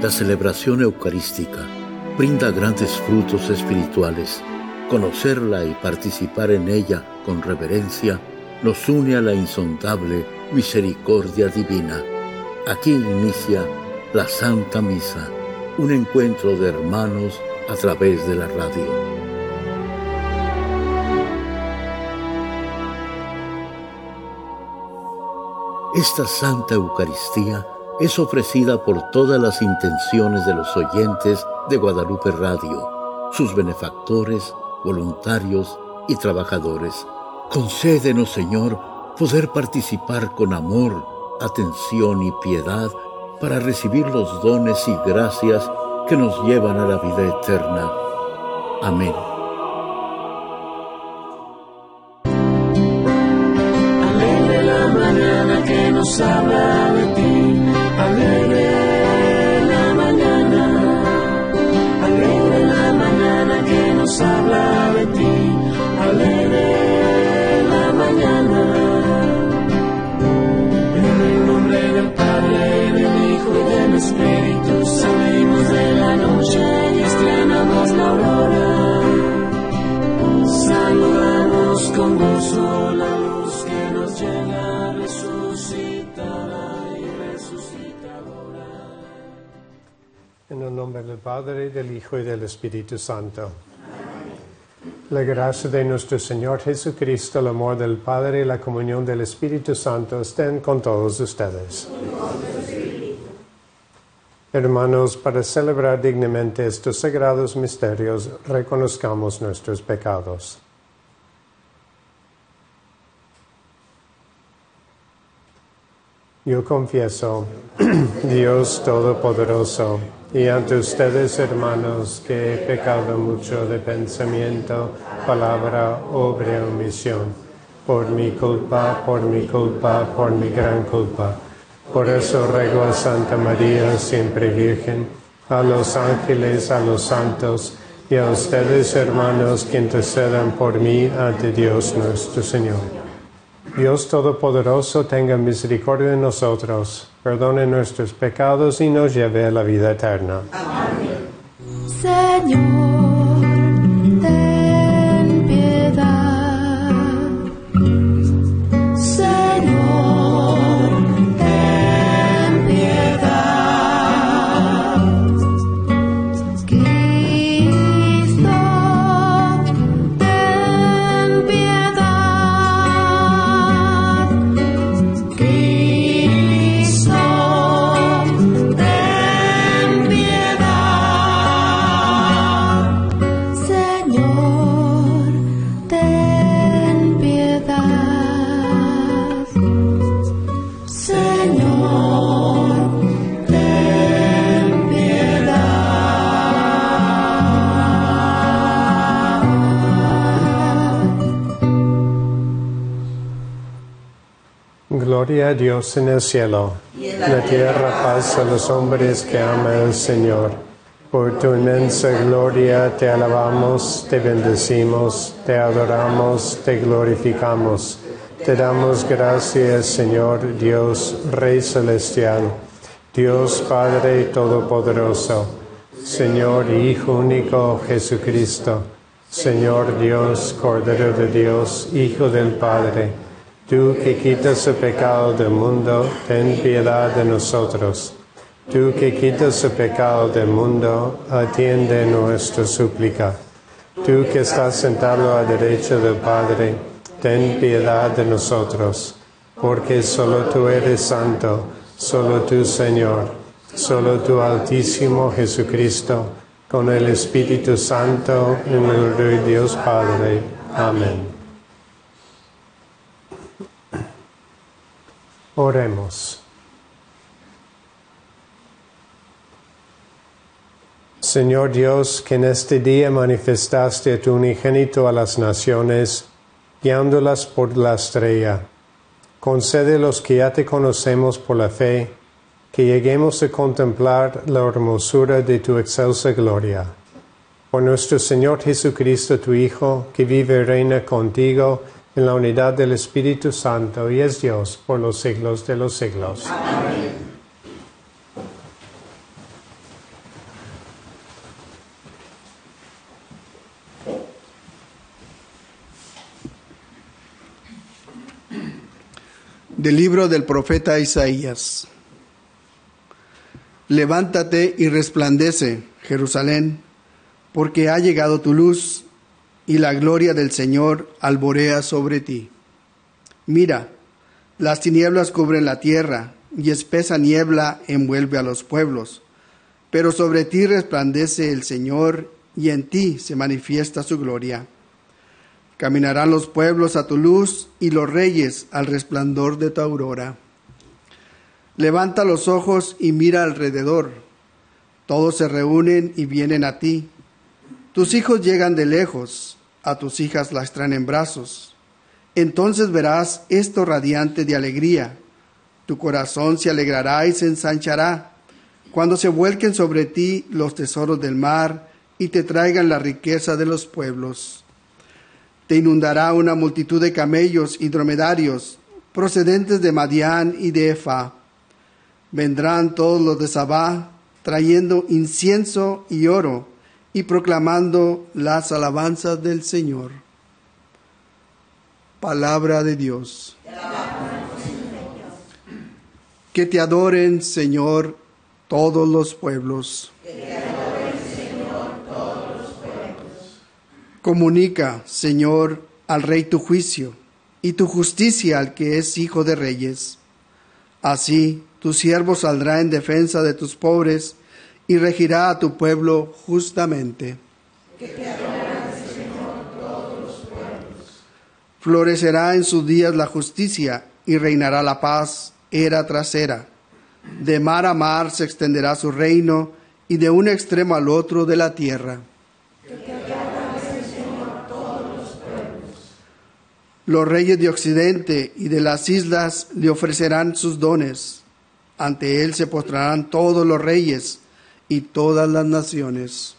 La celebración eucarística brinda grandes frutos espirituales. Conocerla y participar en ella con reverencia nos une a la insondable misericordia divina. Aquí inicia la Santa Misa, un encuentro de hermanos a través de la radio. Esta Santa Eucaristía es ofrecida por todas las intenciones de los oyentes de Guadalupe Radio, sus benefactores, voluntarios y trabajadores. Concédenos, Señor, poder participar con amor, atención y piedad para recibir los dones y gracias que nos llevan a la vida eterna. Amén. En el nombre del Padre, del Hijo y del Espíritu Santo. La gracia de nuestro Señor Jesucristo, el amor del Padre y la comunión del Espíritu Santo estén con todos ustedes. Hermanos, para celebrar dignamente estos sagrados misterios, reconozcamos nuestros pecados. Yo confieso, Dios Todopoderoso, y ante ustedes, hermanos, que he pecado mucho de pensamiento, palabra, obra omisión, por mi culpa, por mi culpa, por mi gran culpa. Por eso ruego a Santa María, siempre Virgen, a los ángeles, a los santos, y a ustedes, hermanos, que intercedan por mí ante Dios nuestro Señor. Dios Todopoderoso tenga misericordia de nosotros, perdone nuestros pecados y nos lleve a la vida eterna. Señor, a Dios en el cielo, en la tierra paz a los hombres que ama el Señor. Por tu inmensa gloria te alabamos, te bendecimos, te adoramos, te glorificamos. Te damos gracias, Señor Dios, Rey celestial, Dios Padre Todopoderoso, Señor Hijo único Jesucristo, Señor Dios, Cordero de Dios, Hijo del Padre. Tú que quitas el pecado del mundo, ten piedad de nosotros. Tú que quitas el pecado del mundo, atiende nuestra súplica. Tú que estás sentado a derecha del Padre, ten piedad de nosotros, porque solo tú eres santo, solo tú Señor, solo tú Altísimo Jesucristo, con el Espíritu Santo, en el de Dios Padre. Amén. Oremos. Señor Dios, que en este día manifestaste tu unigénito a las naciones, guiándolas por la estrella, concede los que ya te conocemos por la fe, que lleguemos a contemplar la hermosura de tu excelsa gloria. Por nuestro Señor Jesucristo, tu Hijo, que vive y reina contigo en la unidad del Espíritu Santo y es Dios por los siglos de los siglos. Amén. Del libro del profeta Isaías. Levántate y resplandece, Jerusalén, porque ha llegado tu luz y la gloria del Señor alborea sobre ti. Mira, las tinieblas cubren la tierra y espesa niebla envuelve a los pueblos, pero sobre ti resplandece el Señor y en ti se manifiesta su gloria. Caminarán los pueblos a tu luz y los reyes al resplandor de tu aurora. Levanta los ojos y mira alrededor. Todos se reúnen y vienen a ti. Tus hijos llegan de lejos, a tus hijas las traen en brazos. Entonces verás esto radiante de alegría. Tu corazón se alegrará y se ensanchará cuando se vuelquen sobre ti los tesoros del mar y te traigan la riqueza de los pueblos. Te inundará una multitud de camellos y dromedarios procedentes de Madián y de Efa. Vendrán todos los de Sabá trayendo incienso y oro y proclamando las alabanzas del Señor. Palabra de Dios. Que te adoren, Señor, todos los pueblos. Comunica, Señor, al Rey tu juicio y tu justicia al que es hijo de reyes. Así tu siervo saldrá en defensa de tus pobres y regirá a tu pueblo justamente. Florecerá en sus días la justicia y reinará la paz era tras era. De mar a mar se extenderá su reino y de un extremo al otro de la tierra. Los reyes de Occidente y de las islas le ofrecerán sus dones. Ante él se postrarán todos los reyes y todas las naciones.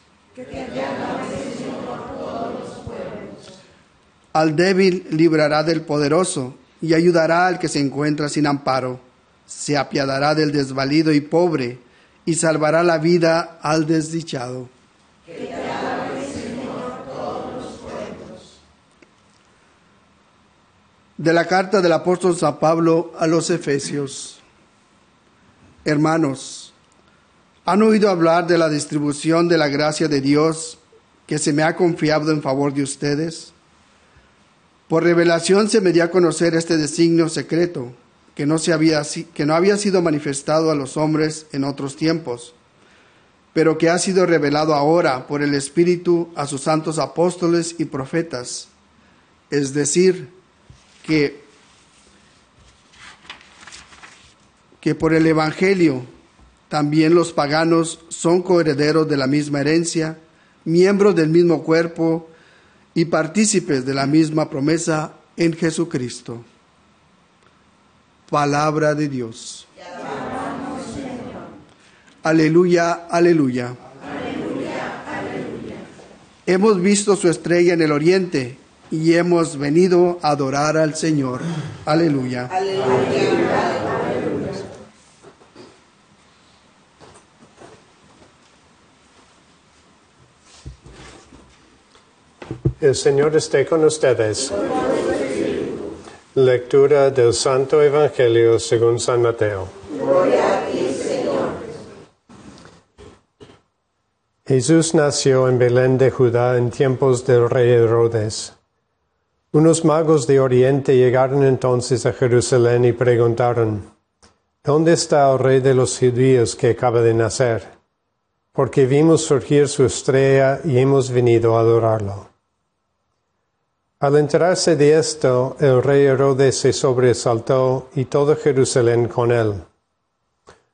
Al débil librará del poderoso y ayudará al que se encuentra sin amparo. Se apiadará del desvalido y pobre y salvará la vida al desdichado. De la carta del apóstol San Pablo a los Efesios. Hermanos, ¿han oído hablar de la distribución de la gracia de Dios que se me ha confiado en favor de ustedes? Por revelación se me dio a conocer este designio secreto que no, se había, que no había sido manifestado a los hombres en otros tiempos, pero que ha sido revelado ahora por el Espíritu a sus santos apóstoles y profetas, es decir, que, que por el Evangelio también los paganos son coherederos de la misma herencia, miembros del mismo cuerpo y partícipes de la misma promesa en Jesucristo. Palabra de Dios. Aleluya, aleluya. Hemos visto su estrella en el oriente y hemos venido a adorar al Señor. Aleluya. El Señor esté con ustedes. Lectura del Santo Evangelio según San Mateo. Jesús nació en Belén de Judá en tiempos del rey Herodes. Unos magos de Oriente llegaron entonces a Jerusalén y preguntaron, ¿Dónde está el rey de los judíos que acaba de nacer? Porque vimos surgir su estrella y hemos venido a adorarlo. Al enterarse de esto, el rey Herodes se sobresaltó y todo Jerusalén con él.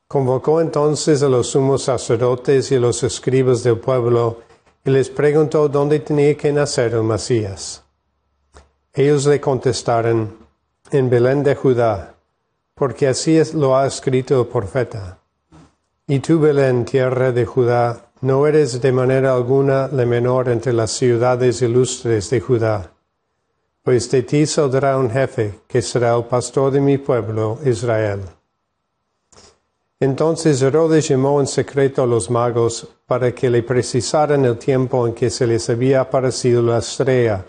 Convocó entonces a los sumos sacerdotes y a los escribas del pueblo y les preguntó dónde tenía que nacer el Mesías. Ellos le contestaron, en Belén de Judá, porque así es, lo ha escrito el profeta. Y tú, Belén, tierra de Judá, no eres de manera alguna la menor entre las ciudades ilustres de Judá, pues de ti saldrá un jefe que será el pastor de mi pueblo, Israel. Entonces Herodes llamó en secreto a los magos para que le precisaran el tiempo en que se les había aparecido la estrella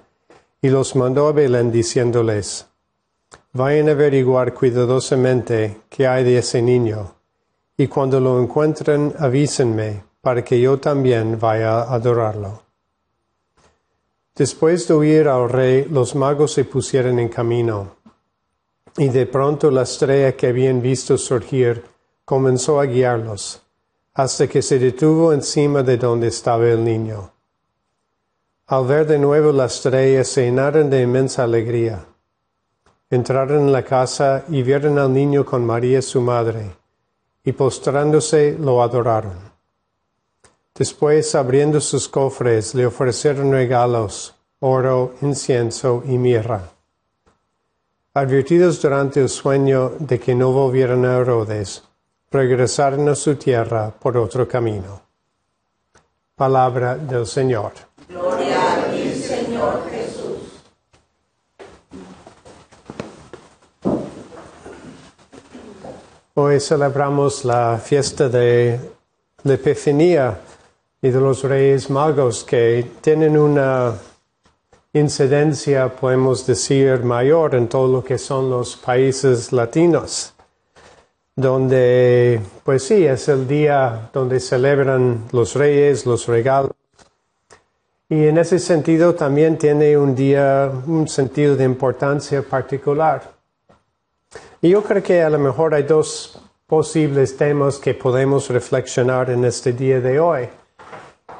y los mandó a Belén diciéndoles, vayan a averiguar cuidadosamente qué hay de ese niño, y cuando lo encuentren avísenme para que yo también vaya a adorarlo. Después de oír al rey, los magos se pusieron en camino, y de pronto la estrella que habían visto surgir comenzó a guiarlos, hasta que se detuvo encima de donde estaba el niño. Al ver de nuevo la estrella se llenaron de inmensa alegría. Entraron en la casa y vieron al niño con María su madre, y postrándose lo adoraron. Después, abriendo sus cofres, le ofrecieron regalos, oro, incienso y mirra. Advertidos durante el sueño de que no volvieran a Herodes, regresaron a su tierra por otro camino. Palabra del Señor. Hoy celebramos la fiesta de la Epifanía y de los Reyes Magos que tienen una incidencia, podemos decir, mayor en todo lo que son los países latinos, donde, pues sí, es el día donde celebran los reyes, los regalos. Y en ese sentido también tiene un día, un sentido de importancia particular. Y yo creo que a lo mejor hay dos posibles temas que podemos reflexionar en este día de hoy.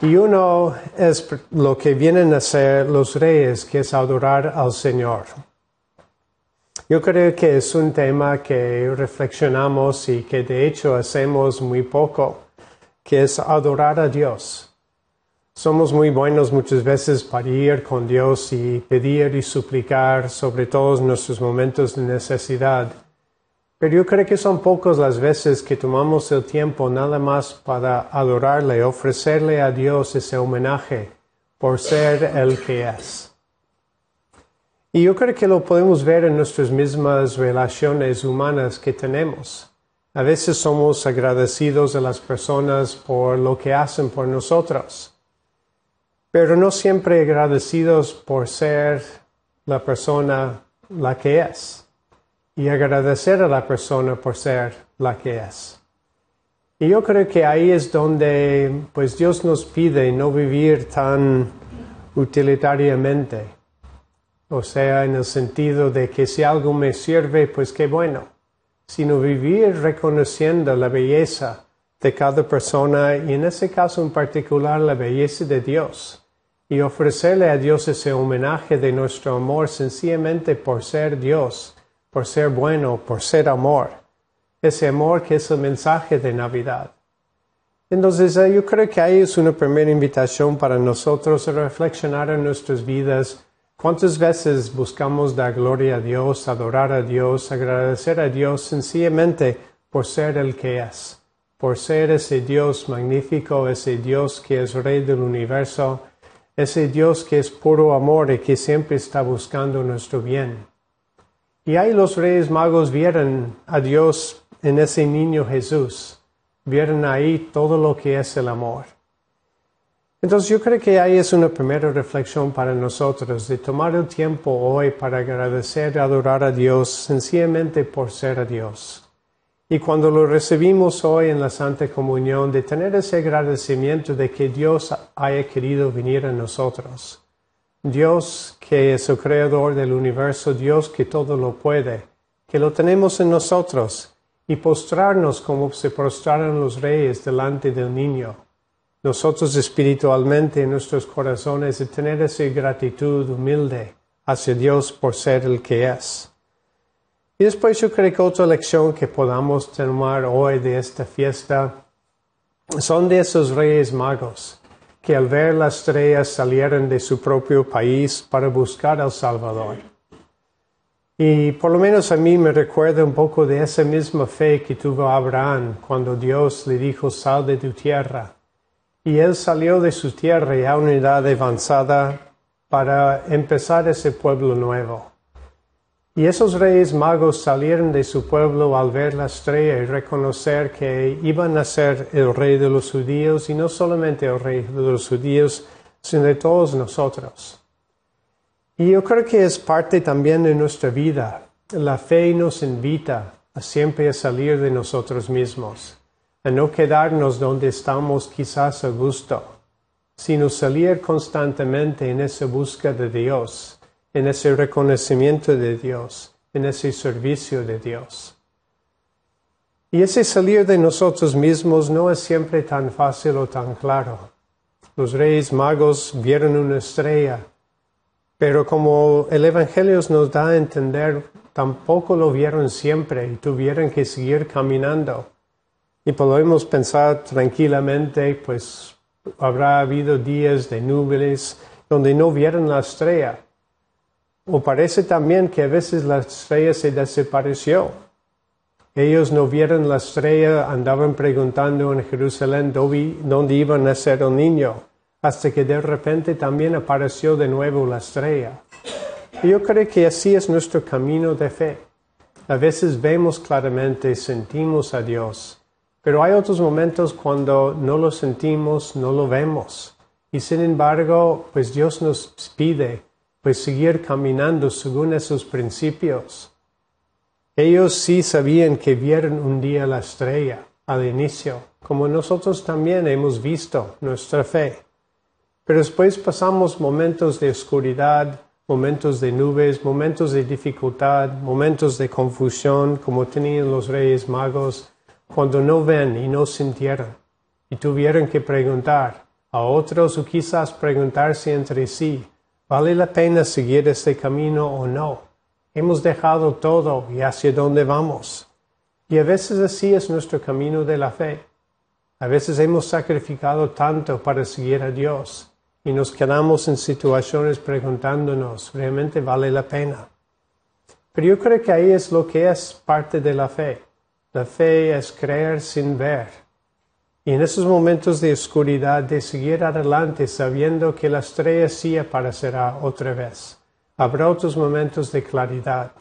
Y uno es lo que vienen a hacer los reyes, que es adorar al Señor. Yo creo que es un tema que reflexionamos y que de hecho hacemos muy poco, que es adorar a Dios. Somos muy buenos muchas veces para ir con Dios y pedir y suplicar sobre todos nuestros momentos de necesidad. Pero yo creo que son pocas las veces que tomamos el tiempo nada más para adorarle, ofrecerle a Dios ese homenaje por ser el que es. Y yo creo que lo podemos ver en nuestras mismas relaciones humanas que tenemos. A veces somos agradecidos a las personas por lo que hacen por nosotros, pero no siempre agradecidos por ser la persona la que es y agradecer a la persona por ser la que es. Y yo creo que ahí es donde pues Dios nos pide no vivir tan utilitariamente. O sea, en el sentido de que si algo me sirve, pues qué bueno. Sino vivir reconociendo la belleza de cada persona y en ese caso en particular la belleza de Dios. Y ofrecerle a Dios ese homenaje de nuestro amor sencillamente por ser Dios por ser bueno, por ser amor. Ese amor que es el mensaje de Navidad. Entonces eh, yo creo que ahí es una primera invitación para nosotros a reflexionar en nuestras vidas. ¿Cuántas veces buscamos dar gloria a Dios, adorar a Dios, agradecer a Dios sencillamente por ser el que es? Por ser ese Dios magnífico, ese Dios que es Rey del universo, ese Dios que es puro amor y que siempre está buscando nuestro bien. Y ahí los reyes magos vieron a Dios en ese niño Jesús, vieron ahí todo lo que es el amor. Entonces yo creo que ahí es una primera reflexión para nosotros, de tomar el tiempo hoy para agradecer y adorar a Dios sencillamente por ser a Dios. Y cuando lo recibimos hoy en la Santa Comunión, de tener ese agradecimiento de que Dios haya querido venir a nosotros Dios que es el creador del universo, Dios que todo lo puede, que lo tenemos en nosotros, y postrarnos como se postraron los reyes delante del niño. Nosotros espiritualmente en nuestros corazones de tener esa gratitud humilde hacia Dios por ser el que es. Y después yo creo que otra lección que podamos tomar hoy de esta fiesta son de esos reyes magos que al ver las estrellas salieron de su propio país para buscar al Salvador. Y por lo menos a mí me recuerda un poco de esa misma fe que tuvo Abraham cuando Dios le dijo sal de tu tierra. Y él salió de su tierra ya a una edad avanzada para empezar ese pueblo nuevo. Y esos reyes magos salieron de su pueblo al ver la estrella y reconocer que iban a ser el rey de los judíos y no solamente el rey de los judíos, sino de todos nosotros. Y yo creo que es parte también de nuestra vida, La fe nos invita a siempre a salir de nosotros mismos, a no quedarnos donde estamos quizás a gusto, sino salir constantemente en esa búsqueda de Dios, en ese reconocimiento de Dios, en ese servicio de Dios. Y ese salir de nosotros mismos no es siempre tan fácil o tan claro. Los reyes magos vieron una estrella, pero como el Evangelio nos da a entender, tampoco lo vieron siempre y tuvieron que seguir caminando. Y podemos pensar tranquilamente, pues habrá habido días de nubes donde no vieron la estrella. O parece también que a veces la estrella se desapareció ellos no vieron la estrella, andaban preguntando en Jerusalén dónde iba a nacer el niño, hasta que de repente también apareció de nuevo la estrella. Yo creo que así es nuestro camino de fe. A veces vemos claramente, sentimos a Dios, pero hay otros momentos cuando no lo sentimos, no lo vemos. Y sin embargo, pues Dios nos pide pues seguir caminando según esos principios. Ellos sí sabían que vieron un día la estrella al inicio, como nosotros también hemos visto nuestra fe. Pero después pasamos momentos de oscuridad, momentos de nubes, momentos de dificultad, momentos de confusión, como tenían los reyes magos, cuando no ven y no sintieron, y tuvieron que preguntar a otros o quizás preguntarse entre sí, ¿vale la pena seguir este camino o no? Hemos dejado todo y hacia dónde vamos. Y a veces así es nuestro camino de la fe. A veces hemos sacrificado tanto para seguir a Dios y nos quedamos en situaciones preguntándonos, ¿realmente vale la pena? Pero yo creo que ahí es lo que es parte de la fe. La fe es creer sin ver. Y en esos momentos de oscuridad, de seguir adelante sabiendo que la estrella sí aparecerá otra vez habrá otros momentos de claridad.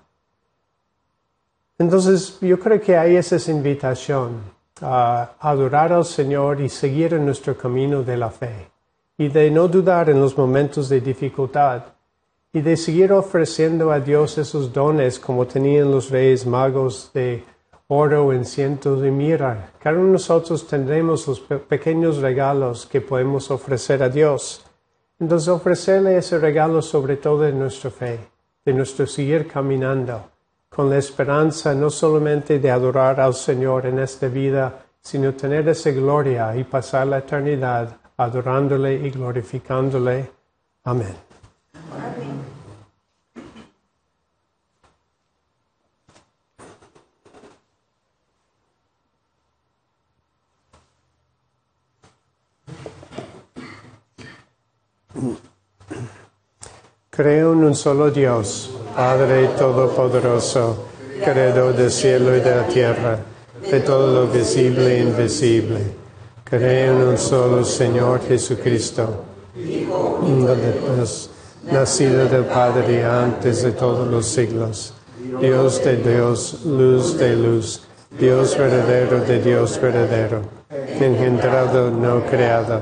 Entonces, yo creo que hay esa invitación a adorar al Señor y seguir en nuestro camino de la fe, y de no dudar en los momentos de dificultad, y de seguir ofreciendo a Dios esos dones como tenían los reyes magos de oro, incienso y mira. Cada uno de nosotros tendremos los pequeños regalos que podemos ofrecer a Dios entonces ofrecerle ese regalo sobre todo de nuestra fe, de nuestro seguir caminando, con la esperanza no solamente de adorar al Señor en esta vida, sino tener esa gloria y pasar la eternidad adorándole y glorificándole. Amén. Creo en un solo Dios, Padre Todopoderoso, Creador del cielo y de la tierra, de todo lo visible e invisible. Creo en un solo Señor Jesucristo, Hijo de Dios, nacido del Padre antes de todos los siglos, Dios de Dios, luz de luz, Dios verdadero de Dios verdadero, engendrado, no creado,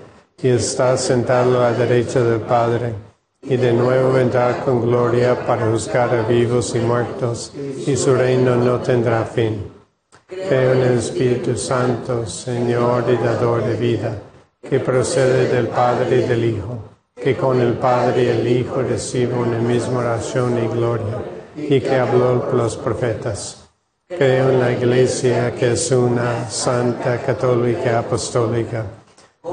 y está sentado a la derecha del Padre, y de nuevo vendrá con gloria para juzgar a vivos y muertos, y su reino no tendrá fin. Creo en el Espíritu Santo, Señor y dador de vida, que procede del Padre y del Hijo, que con el Padre y el Hijo recibe una misma oración y gloria, y que habló los profetas. Creo en la Iglesia, que es una santa, católica, apostólica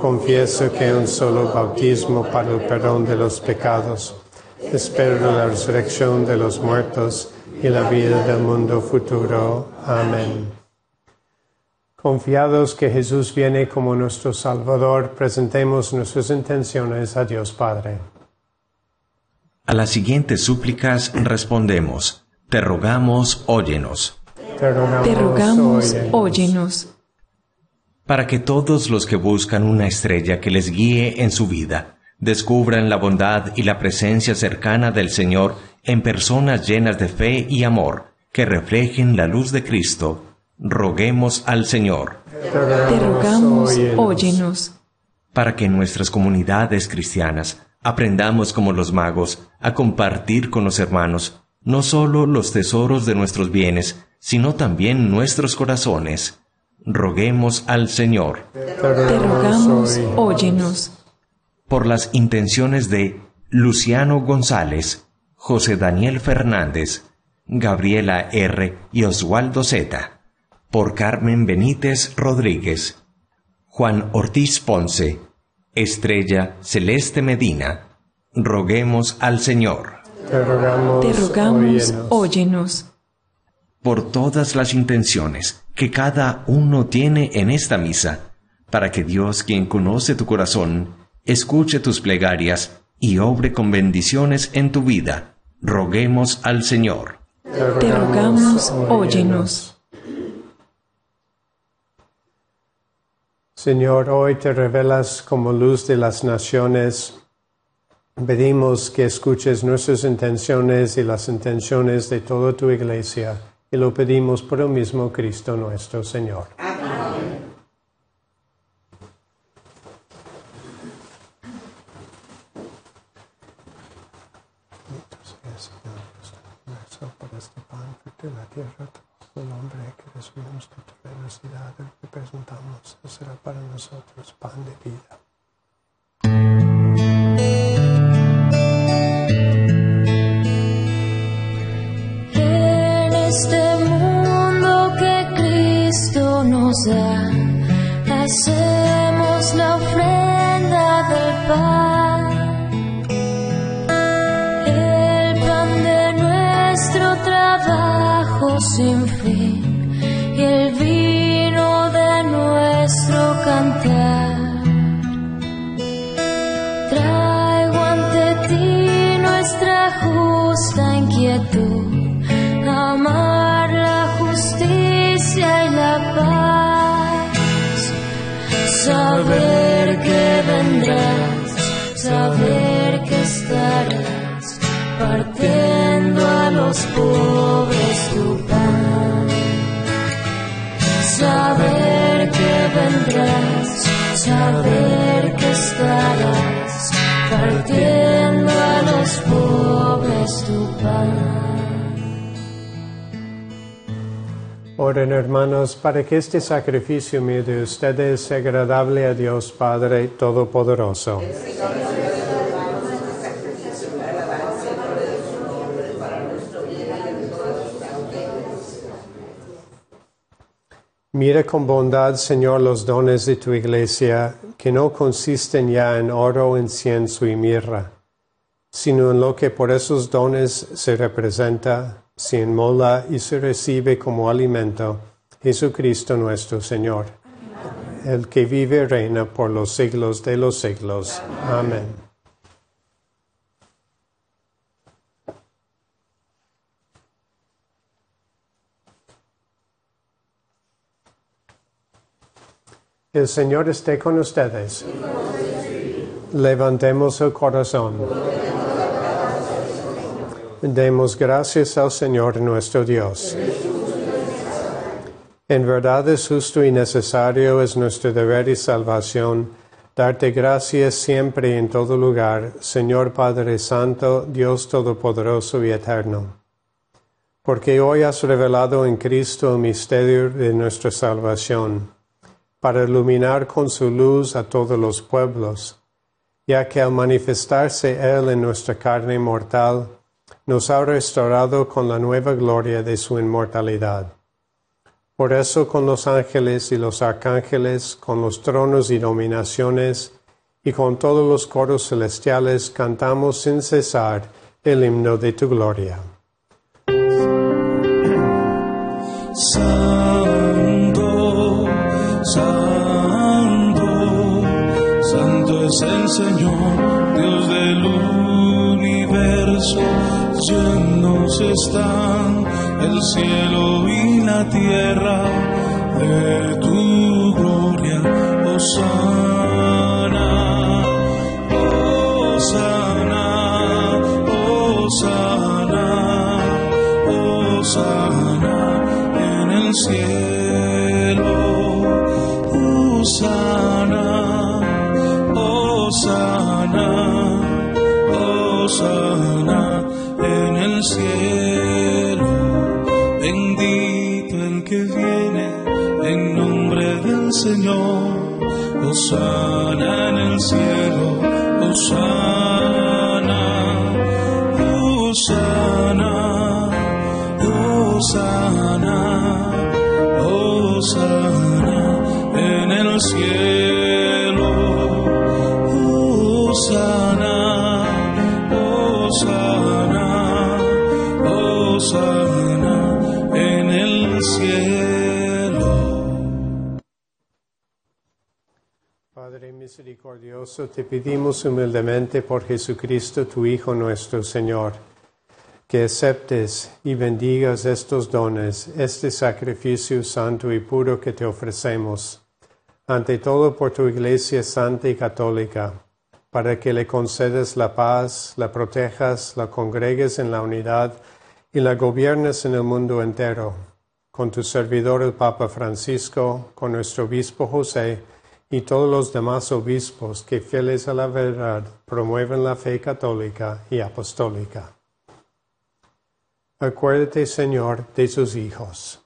Confieso que un solo bautismo para el perdón de los pecados. Espero la resurrección de los muertos y la vida del mundo futuro. Amén. Confiados que Jesús viene como nuestro Salvador, presentemos nuestras intenciones a Dios Padre. A las siguientes súplicas respondemos. Te rogamos, óyenos, Te rogamos, Te rogamos, óyenos. óyenos, para que todos los que buscan una estrella que les guíe en su vida, descubran la bondad y la presencia cercana del Señor en personas llenas de fe y amor, que reflejen la luz de Cristo. Roguemos al Señor. te rogamos, óyenos, para que en nuestras comunidades cristianas aprendamos como los magos a compartir con los hermanos no solo los tesoros de nuestros bienes, sino también nuestros corazones. Roguemos al Señor te rogamos, óyenos, por las intenciones de Luciano González, José Daniel Fernández, Gabriela R. y Oswaldo Z, por Carmen Benítez Rodríguez, Juan Ortiz Ponce, Estrella Celeste Medina. Roguemos al Señor Te rogamos, te rogamos, óyenos. óyenos, por todas las intenciones que cada uno tiene en esta misa, para que Dios, quien conoce tu corazón, escuche tus plegarias y obre con bendiciones en tu vida. Roguemos al Señor. te rogamos, óyenos. Señor, hoy te revelas como luz de las naciones. Pedimos que escuches nuestras intenciones y las intenciones de toda tu iglesia y lo pedimos por el mismo Cristo nuestro Señor. por este pan de la tierra, todo el hombre que recibimos de tu el que presentamos, será para nosotros pan de vida. Hacemos la ofrenda del pan. El pan de nuestro trabajo sin fin saber que estarás partiendo a los pobres tu pan, saber que vendrás, saber que estarás partiendo a los pobres tu pan. Oren hermanos para que este sacrificio mío de ustedes sea agradable a Dios Padre Todopoderoso. Mira con bondad, Señor, los dones de tu iglesia, que no consisten ya en oro, incienso y mirra, sino en lo que por esos dones se representa, se inmola y se recibe como alimento, Jesucristo nuestro Señor, el que vive y reina por los siglos de los siglos. Amén. El Señor esté con ustedes. Levantemos el corazón. Demos gracias al Señor nuestro Dios. En verdad es justo y necesario, es nuestro deber y salvación, darte gracias siempre y en todo lugar, Señor Padre Santo, Dios Todopoderoso y Eterno. Porque hoy has revelado en Cristo el misterio de nuestra salvación, para iluminar con su luz a todos los pueblos, ya que al manifestarse Él en nuestra carne mortal, nos ha restaurado con la nueva gloria de su inmortalidad. Por eso con los ángeles y los arcángeles, con los tronos y dominaciones, y con todos los coros celestiales cantamos sin cesar el himno de tu gloria. El cielo y la tierra de tu gloria, Osana, Padre misericordioso, te pedimos humildemente por Jesucristo, tu Hijo nuestro Señor, que aceptes y bendigas estos dones, este sacrificio santo y puro que te ofrecemos, ante todo por tu Iglesia santa y católica, para que le concedas la paz, la protejas, la congregues en la unidad y la gobiernes en el mundo entero, con tu servidor el Papa Francisco, con nuestro obispo José, y todos los demás obispos que fieles a la verdad promueven la fe católica y apostólica. Acuérdate, Señor, de sus hijos.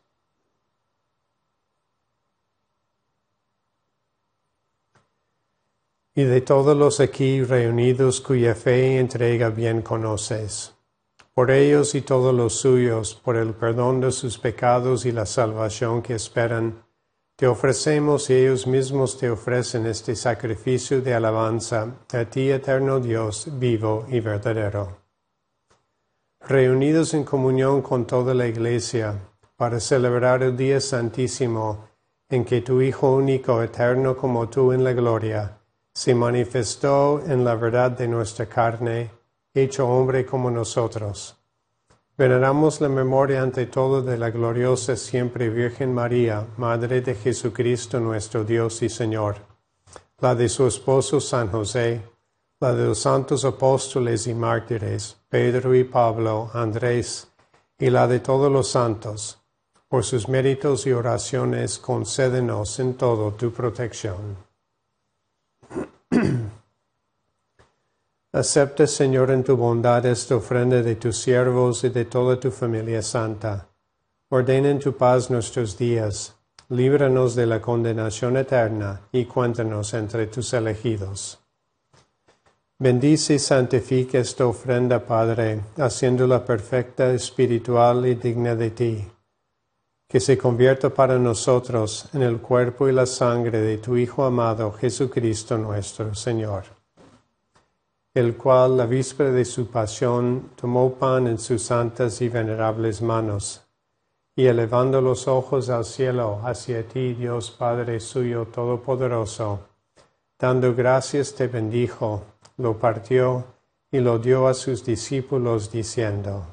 Y de todos los aquí reunidos cuya fe y entrega bien conoces. Por ellos y todos los suyos, por el perdón de sus pecados y la salvación que esperan, te ofrecemos y ellos mismos te ofrecen este sacrificio de alabanza a ti, eterno Dios, vivo y verdadero. Reunidos en comunión con toda la Iglesia para celebrar el día santísimo en que tu Hijo único, eterno como tú en la gloria, se manifestó en la verdad de nuestra carne, hecho hombre como nosotros. Veneramos la memoria ante todo de la gloriosa siempre Virgen María, Madre de Jesucristo nuestro Dios y Señor, la de su esposo San José, la de los santos apóstoles y mártires, Pedro y Pablo, Andrés, y la de todos los santos. Por sus méritos y oraciones, concédenos en todo tu protección. Acepta, Señor, en tu bondad esta ofrenda de tus siervos y de toda tu familia santa. Ordena en tu paz nuestros días. Líbranos de la condenación eterna y cuéntanos entre tus elegidos. Bendice y santifica esta ofrenda, Padre, haciéndola perfecta, espiritual y digna de ti. Que se convierta para nosotros en el cuerpo y la sangre de tu Hijo amado, Jesucristo nuestro Señor el cual la víspera de su pasión tomó pan en sus santas y venerables manos, y elevando los ojos al cielo hacia ti, Dios Padre suyo todopoderoso, dando gracias te bendijo, lo partió y lo dio a sus discípulos diciendo,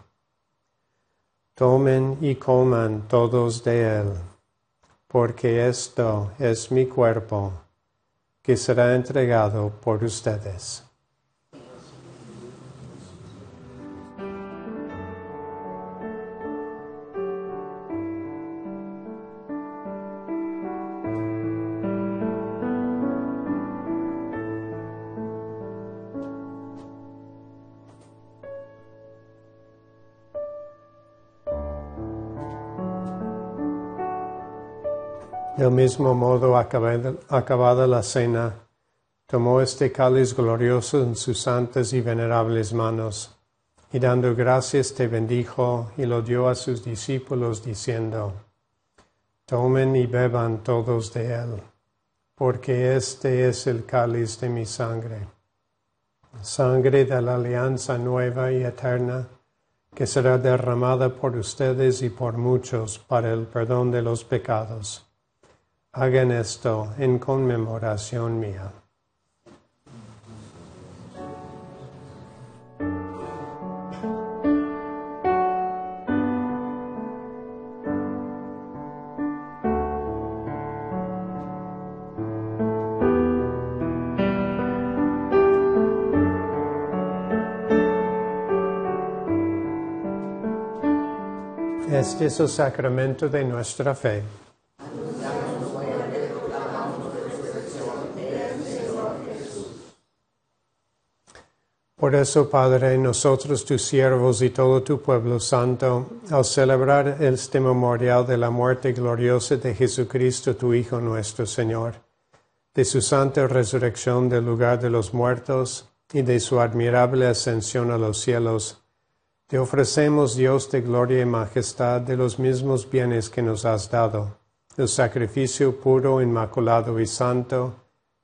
Tomen y coman todos de él, porque esto es mi cuerpo, que será entregado por ustedes. Mismo modo, acabada, acabada la cena, tomó este cáliz glorioso en sus santas y venerables manos, y dando gracias te bendijo y lo dio a sus discípulos, diciendo, Tomen y beban todos de él, porque este es el cáliz de mi sangre, sangre de la alianza nueva y eterna, que será derramada por ustedes y por muchos para el perdón de los pecados. Hagan esto en conmemoración mía. Este es el sacramento de nuestra fe. Por eso, Padre, nosotros tus siervos y todo tu pueblo santo, al celebrar este memorial de la muerte gloriosa de Jesucristo, tu Hijo nuestro Señor, de su santa resurrección del lugar de los muertos y de su admirable ascensión a los cielos, te ofrecemos, Dios de gloria y majestad, de los mismos bienes que nos has dado, el sacrificio puro, inmaculado y santo,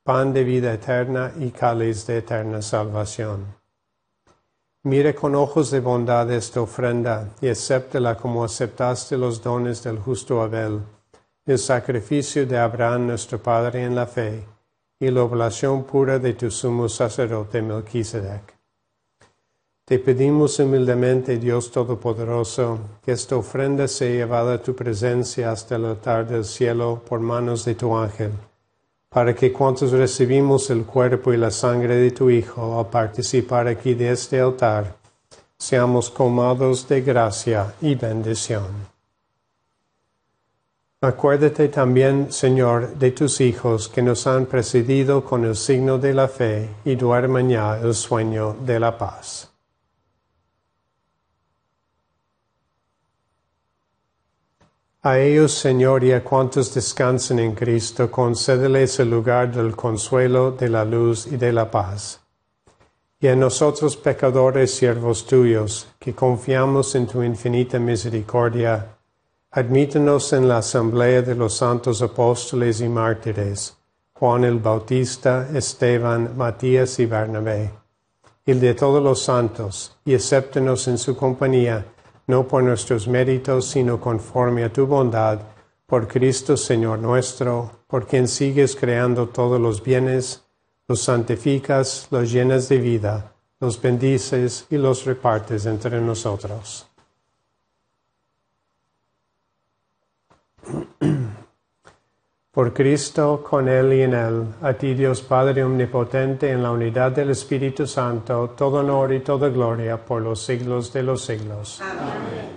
pan de vida eterna y cáliz de eterna salvación. Mire con ojos de bondad esta ofrenda y acéptela como aceptaste los dones del justo Abel, el sacrificio de Abraham nuestro Padre en la fe y la oblación pura de tu sumo sacerdote Melquisedec. Te pedimos humildemente, Dios Todopoderoso, que esta ofrenda sea llevada a tu presencia hasta el altar del cielo por manos de tu ángel para que cuantos recibimos el cuerpo y la sangre de tu Hijo al participar aquí de este altar, seamos colmados de gracia y bendición. Acuérdate también, Señor, de tus hijos que nos han precedido con el signo de la fe y duermen ya el sueño de la paz. A ellos, Señor, y a cuantos descansan en Cristo, concédeles el lugar del consuelo, de la luz y de la paz. Y a nosotros, pecadores, siervos tuyos, que confiamos en tu infinita misericordia, admítenos en la asamblea de los santos apóstoles y mártires, Juan el Bautista, Esteban, Matías y Bernabé, y de todos los santos, y acéptenos en su compañía, no por nuestros méritos, sino conforme a tu bondad, por Cristo Señor nuestro, por quien sigues creando todos los bienes, los santificas, los llenas de vida, los bendices y los repartes entre nosotros. Por Cristo, con Él y en Él, a ti Dios Padre Omnipotente, en la unidad del Espíritu Santo, todo honor y toda gloria por los siglos de los siglos. Amén.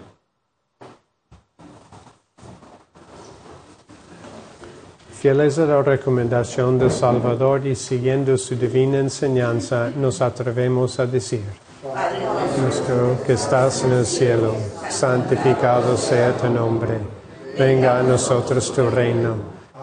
Fieles a la recomendación del Salvador y siguiendo su divina enseñanza, nos atrevemos a decir, Nuestro que estás en el cielo, santificado sea tu nombre, venga a nosotros tu reino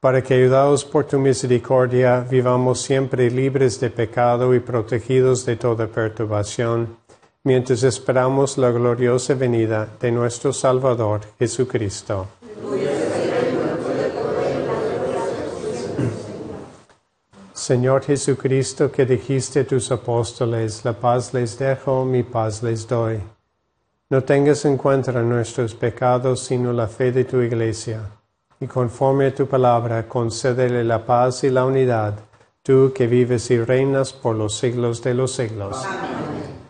para que, ayudados por tu misericordia, vivamos siempre libres de pecado y protegidos de toda perturbación, mientras esperamos la gloriosa venida de nuestro Salvador Jesucristo. Señor Jesucristo, que dijiste a tus apóstoles, la paz les dejo, mi paz les doy. No tengas en cuenta nuestros pecados, sino la fe de tu iglesia y conforme a tu palabra concédele la paz y la unidad, tú que vives y reinas por los siglos de los siglos.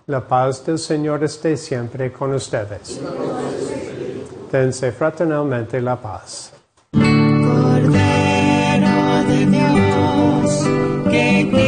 La paz del Señor esté siempre con ustedes. Dense fraternalmente la paz. Cordero de Dios, que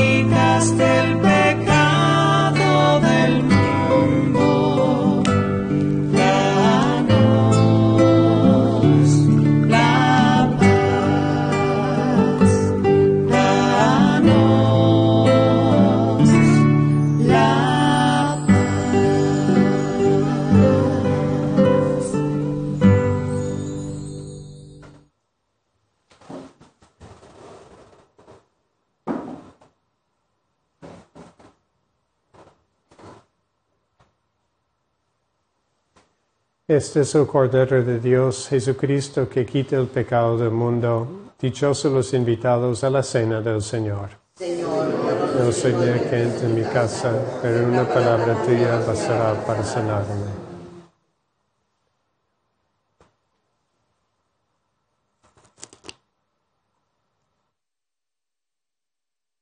Este es el Cordero de Dios, Jesucristo, que quita el pecado del mundo. Dichosos los invitados a la cena del Señor. No soy de que entre en mi casa, pero una palabra tuya bastará para sanarme.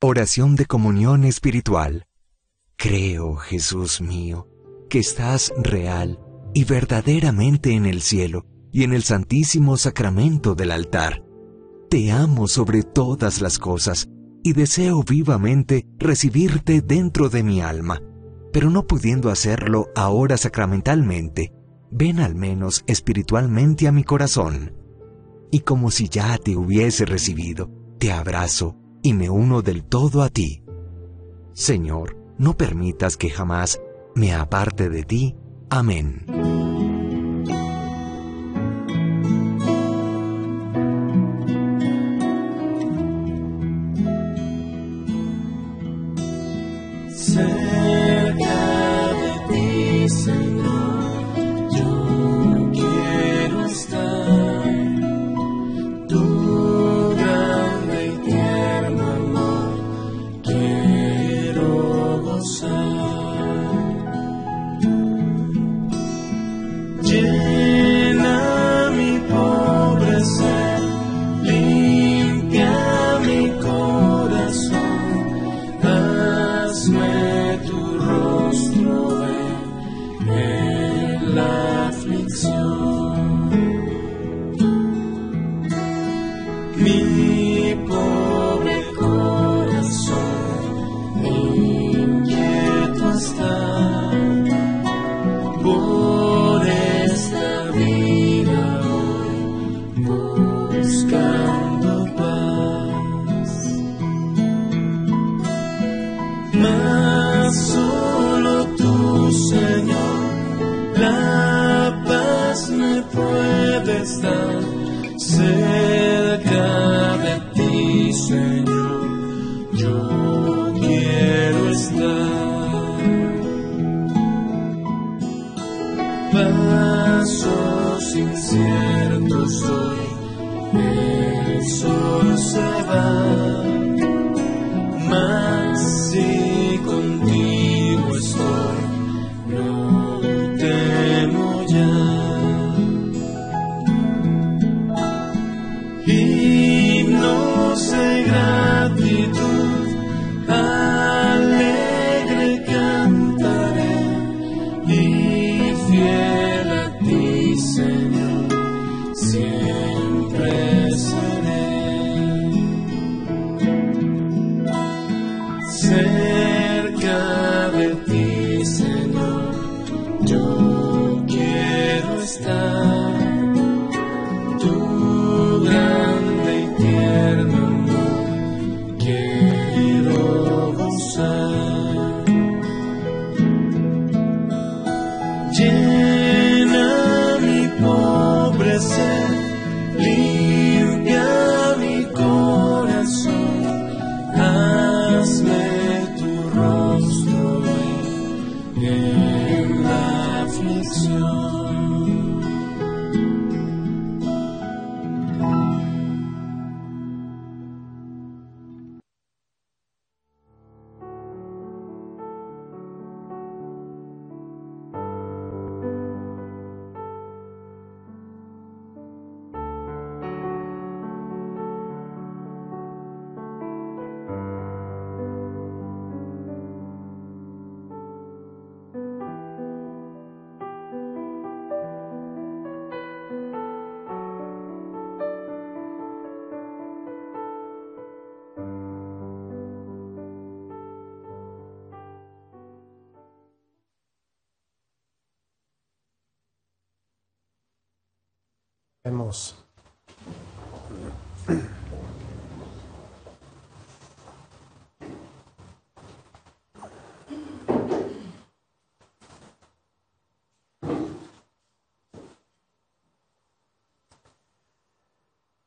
Oración de comunión espiritual. Creo, Jesús mío, que estás real y verdaderamente en el cielo y en el santísimo sacramento del altar. Te amo sobre todas las cosas y deseo vivamente recibirte dentro de mi alma, pero no pudiendo hacerlo ahora sacramentalmente, ven al menos espiritualmente a mi corazón. Y como si ya te hubiese recibido, te abrazo y me uno del todo a ti. Señor, no permitas que jamás me aparte de ti. Amén.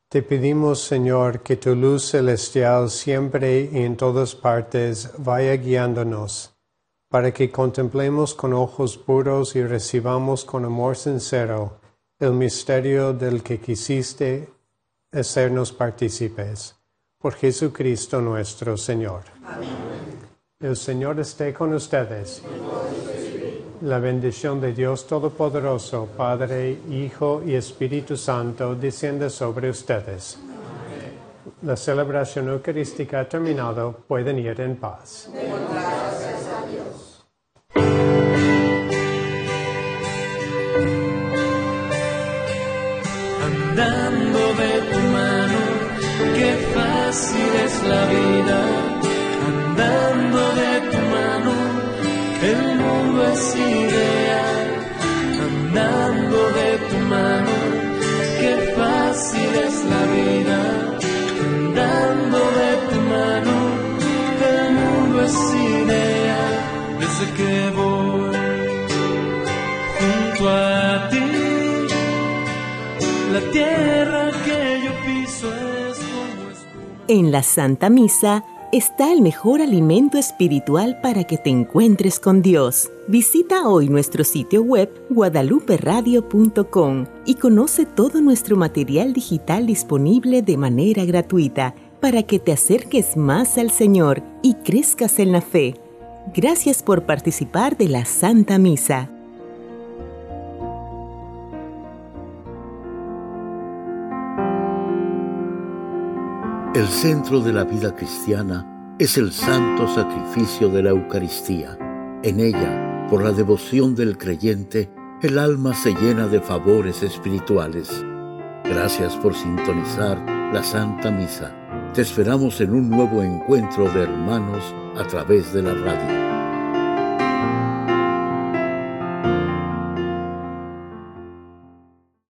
Te pedimos, Señor, que tu luz celestial siempre y en todas partes vaya guiándonos, para que contemplemos con ojos puros y recibamos con amor sincero el misterio del que quisiste hacernos partícipes. Por Jesucristo nuestro Señor. El Señor esté con ustedes. La bendición de Dios Todopoderoso, Padre, Hijo y Espíritu Santo, descienda sobre ustedes. La celebración eucarística ha terminado. Pueden ir en paz. andando fácil es la vida, andando de tu mano, el mundo es En la Santa Misa está el mejor alimento espiritual para que te encuentres con Dios. Visita hoy nuestro sitio web guadaluperadio.com y conoce todo nuestro material digital disponible de manera gratuita para que te acerques más al Señor y crezcas en la fe. Gracias por participar de la Santa Misa. El centro de la vida cristiana es el santo sacrificio de la Eucaristía. En ella, por la devoción del creyente, el alma se llena de favores espirituales. Gracias por sintonizar la Santa Misa. Te esperamos en un nuevo encuentro de hermanos a través de la radio.